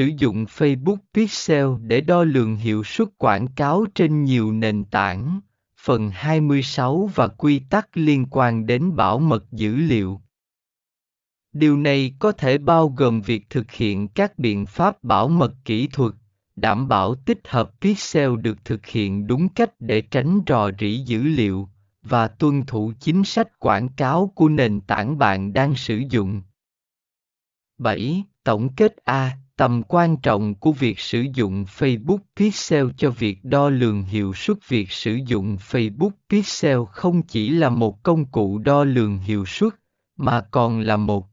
sử dụng Facebook Pixel để đo lường hiệu suất quảng cáo trên nhiều nền tảng. Phần 26 và quy tắc liên quan đến bảo mật dữ liệu. Điều này có thể bao gồm việc thực hiện các biện pháp bảo mật kỹ thuật, đảm bảo tích hợp pixel được thực hiện đúng cách để tránh rò rỉ dữ liệu và tuân thủ chính sách quảng cáo của nền tảng bạn đang sử dụng. 7. Tổng kết A. Tầm quan trọng của việc sử dụng Facebook Pixel cho việc đo lường hiệu suất. Việc sử dụng Facebook Pixel không chỉ là một công cụ đo lường hiệu suất, mà còn là một